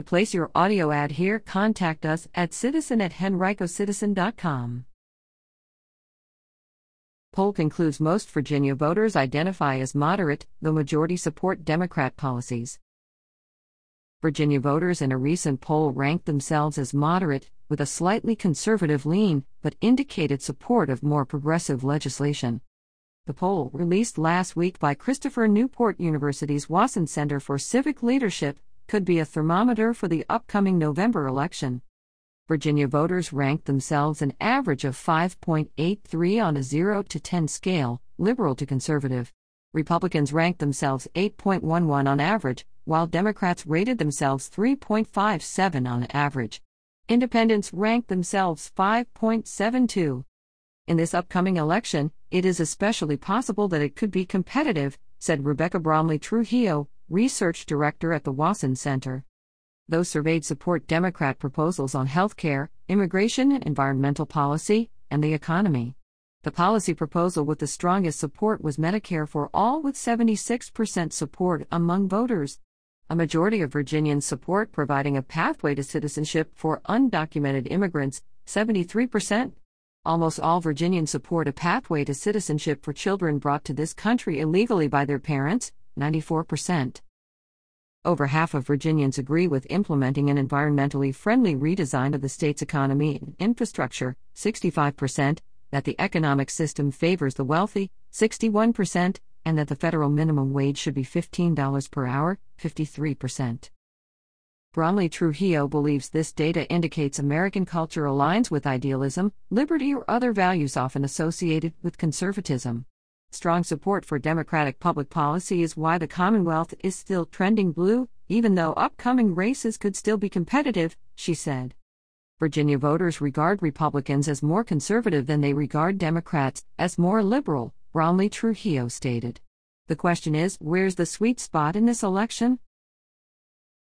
To place your audio ad here, contact us at citizen at henricocitizen.com. Poll concludes most Virginia voters identify as moderate, though majority support Democrat policies. Virginia voters in a recent poll ranked themselves as moderate, with a slightly conservative lean, but indicated support of more progressive legislation. The poll, released last week by Christopher Newport University's Wason Center for Civic Leadership, could be a thermometer for the upcoming November election. Virginia voters ranked themselves an average of 5.83 on a 0 to 10 scale, liberal to conservative. Republicans ranked themselves 8.11 on average, while Democrats rated themselves 3.57 on average. Independents ranked themselves 5.72. In this upcoming election, it is especially possible that it could be competitive, said Rebecca Bromley Trujillo, research director at the Wason Center. Those surveyed support Democrat proposals on health care, immigration and environmental policy, and the economy. The policy proposal with the strongest support was Medicare for All, with 76% support among voters. A majority of Virginians support providing a pathway to citizenship for undocumented immigrants, 73%. Almost all Virginians support a pathway to citizenship for children brought to this country illegally by their parents, 94%. Over half of Virginians agree with implementing an environmentally friendly redesign of the state's economy and infrastructure, 65%, that the economic system favors the wealthy, 61%, and that the federal minimum wage should be $15 per hour, 53%. Bromley Trujillo believes this data indicates American culture aligns with idealism, liberty, or other values often associated with conservatism. Strong support for Democratic public policy is why the Commonwealth is still trending blue, even though upcoming races could still be competitive, she said. Virginia voters regard Republicans as more conservative than they regard Democrats as more liberal, Bromley Trujillo stated. The question is where's the sweet spot in this election?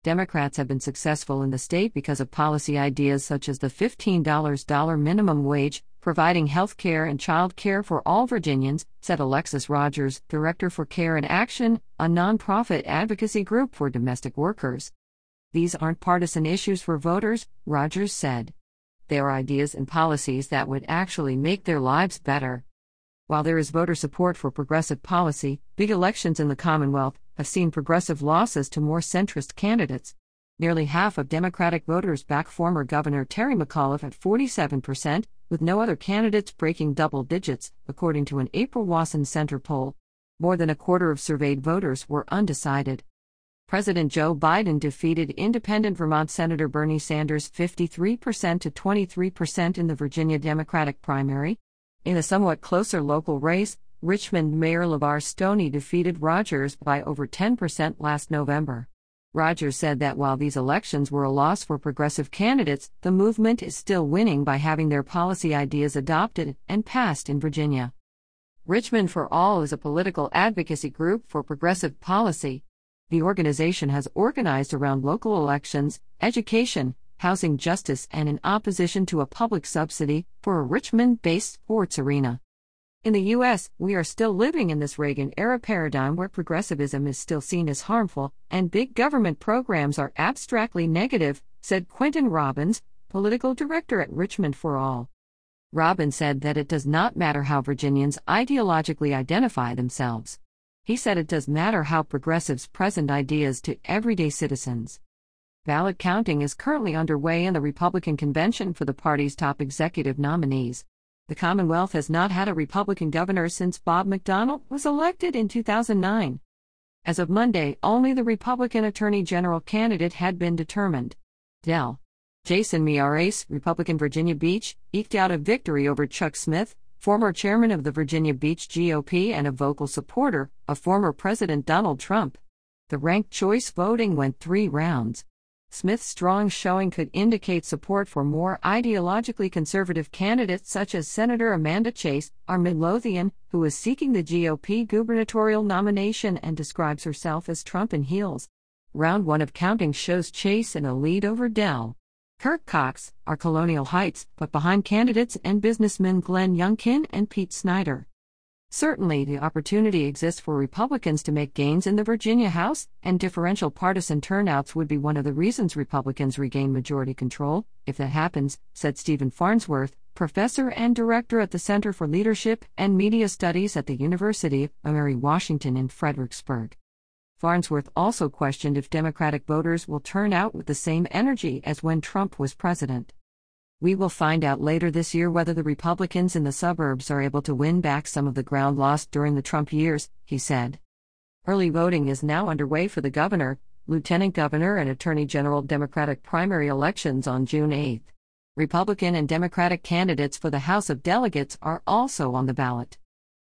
Democrats have been successful in the state because of policy ideas such as the $15 minimum wage, providing health care and child care for all Virginians, said Alexsis Rogers, Director for Care in Action, a nonprofit advocacy group for domestic workers. These aren't partisan issues for voters, Rogers said. They are ideas and policies that would actually make their lives better. While there is voter support for progressive policy, big elections in the Commonwealth have seen progressive losses to more centrist candidates. Nearly half of Democratic voters back former Governor Terry McAuliffe at 47%, with no other candidates breaking double digits, according to an April Wason Center poll. More than a quarter of surveyed voters were undecided. President Joe Biden defeated independent Vermont Senator Bernie Sanders 53% to 23% in the Virginia Democratic primary, in a somewhat closer local race, Richmond Mayor LeVar Stoney defeated Rogers by over 10% last November. Rogers said that while these elections were a loss for progressive candidates, the movement is still winning by having their policy ideas adopted and passed in Virginia. Richmond for All is a political advocacy group for progressive policy. The organization has organized around local elections, education, housing justice, and in opposition to a public subsidy for a Richmond based sports arena. In the U.S., we are still living in this Reagan era paradigm where progressivism is still seen as harmful and big government programs are abstractly negative, said Quentin Robbins, political director at Richmond for All. Robbins said that it does not matter how Virginians ideologically identify themselves. He said it does matter how progressives present ideas to everyday citizens. Ballot counting is currently underway in the Republican convention for the party's top executive nominees. The Commonwealth has not had a Republican governor since Bob McDonnell was elected in 2009. As of Monday, only the Republican Attorney General candidate had been determined. Del. Jason Miyares, Republican Virginia Beach, eked out a victory over Chuck Smith, former chairman of the Virginia Beach GOP and a vocal supporter of former President Donald Trump. The ranked choice voting went three rounds. Smith's strong showing could indicate support for more ideologically conservative candidates such as Senator Amanda Chase, our Midlothian, who is seeking the GOP gubernatorial nomination and describes herself as Trump in heels. Round one of counting shows Chase in a lead over Del. Kirk Cox, our Colonial Heights, but behind candidates and businessmen Glenn Youngkin and Pete Snyder. Certainly, the opportunity exists for Republicans to make gains in the Virginia House, and differential partisan turnouts would be one of the reasons Republicans regain majority control, if that happens, said Stephen Farnsworth, professor and director at the Center for Leadership and Media Studies at the University of Mary Washington in Fredericksburg. Farnsworth also questioned if Democratic voters will turn out with the same energy as when Trump was president. We will find out later this year whether the Republicans in the suburbs are able to win back some of the ground lost during the Trump years, he said. Early voting is now underway for the governor, lieutenant governor, and attorney general Democratic primary elections on June 8. Republican and Democratic candidates for the House of Delegates are also on the ballot.